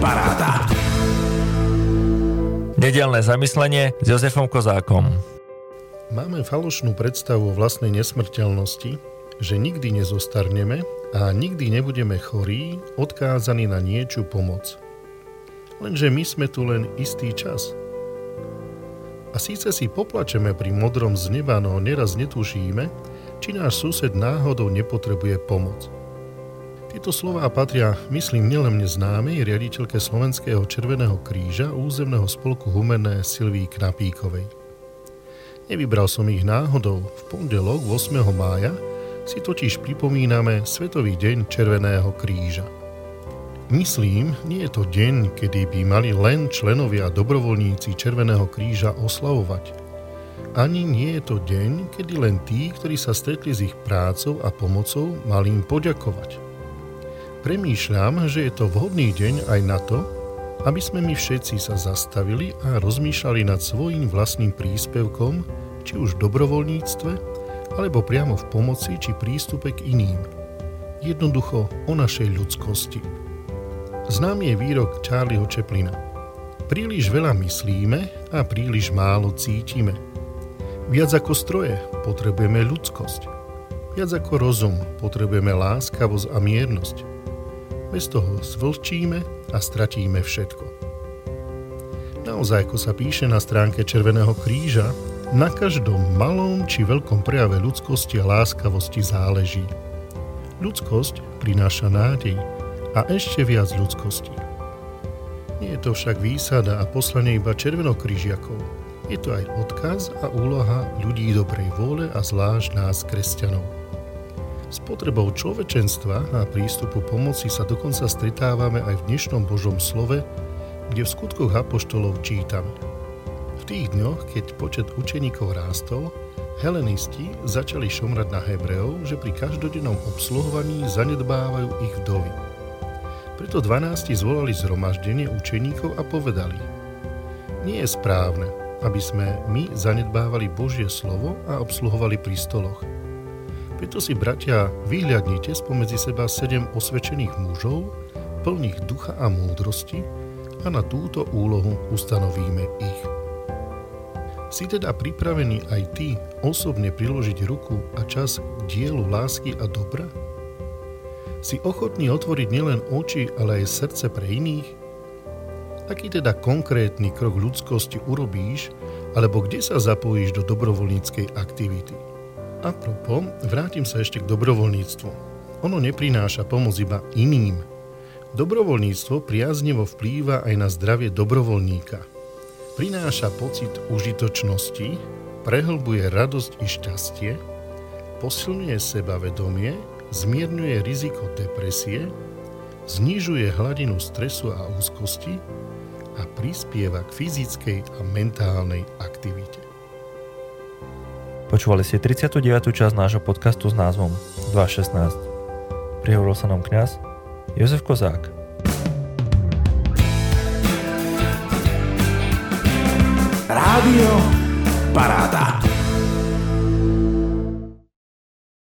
Paráda. Nedelné zamyslenie s Jozefom Kozákom. Máme falošnú predstavu o vlastnej nesmrteľnosti, že nikdy nezostarneme a nikdy nebudeme chorí, odkázaní na niečú pomoc. Lenže my sme tu len istý čas. A síce si poplačeme pri modrom z neba, no neraz netušíme, či náš sused náhodou nepotrebuje pomoc. Tieto slová patria, myslím, nielen mne známej riaditeľke Slovenského Červeného kríža územného spolku Humenné Silví Knapíkovej. Nevybral som ich náhodou. V pondelok 8. mája si totiž pripomíname Svetový deň Červeného kríža. Myslím, nie je to deň, kedy by mali len členovia a dobrovoľníci Červeného kríža oslavovať. Ani nie je to deň, kedy len tí, ktorí sa stretli s ich prácou a pomocou, mali im poďakovať. Premýšľam, že je to vhodný deň aj na to, aby sme my všetci sa zastavili a rozmýšľali nad svojím vlastným príspevkom, či už v dobrovoľníctve, alebo priamo v pomoci či prístupe k iným. Jednoducho o našej ľudskosti. Známy je výrok Charlieho Chaplina. Príliš veľa myslíme a príliš málo cítime. Viac ako stroje potrebujeme ľudskosť. Viac ako rozum potrebujeme láskavosť a miernosť. Bez toho zvlčíme a stratíme všetko. Naozaj, ako sa píše na stránke Červeného kríža, na každom malom či veľkom prejave ľudskosti a láskavosti záleží. Ľudskosť prináša nádej a ešte viac ľudskosti. Nie je to však výsada a poslanie iba červenokrížiakov. Je to aj odkaz a úloha ľudí dobrej vôle a zvlášť nás, kresťanov. S potrebou človečenstva a prístupu pomoci sa dokonca stretávame aj v dnešnom Božom slove, kde v skutkoch apoštolov čítame. V tých dňoch, keď počet učeníkov rástol, helenisti začali šomrať na Hebreov, že pri každodennom obsluhovaní zanedbávajú ich vdovy. Preto 12 zvolali zhromaždenie učeníkov a povedali Nie je správne, aby sme my zanedbávali Božie slovo a obsluhovali pri stoloch – preto si, bratia, vyhľadnite spomedzi seba sedem osvedčených mužov, plných ducha a múdrosti, a na túto úlohu ustanovíme ich. Si teda pripravený aj ty osobne priložiť ruku a čas k dielu lásky a dobra? Si ochotný otvoriť nielen oči, ale aj srdce pre iných? Aký teda konkrétny krok ľudskosti urobíš, alebo kde sa zapojíš do dobrovoľníckej aktivity? A propo, vrátim sa ešte k dobrovoľníctvu. Ono neprináša pomoc iba iným. Dobrovoľníctvo priaznevo vplýva aj na zdravie dobrovoľníka. Prináša pocit užitočnosti, prehlbuje radosť i šťastie, posilňuje sebavedomie, zmierňuje riziko depresie, znižuje hladinu stresu a úzkosti a prispieva k fyzickej a mentálnej aktivite. Počúvali ste 39. časť nášho podcastu s názvom 216. Prihovoril sa nám kňaz Jozef Kozák. Rádio Paráda.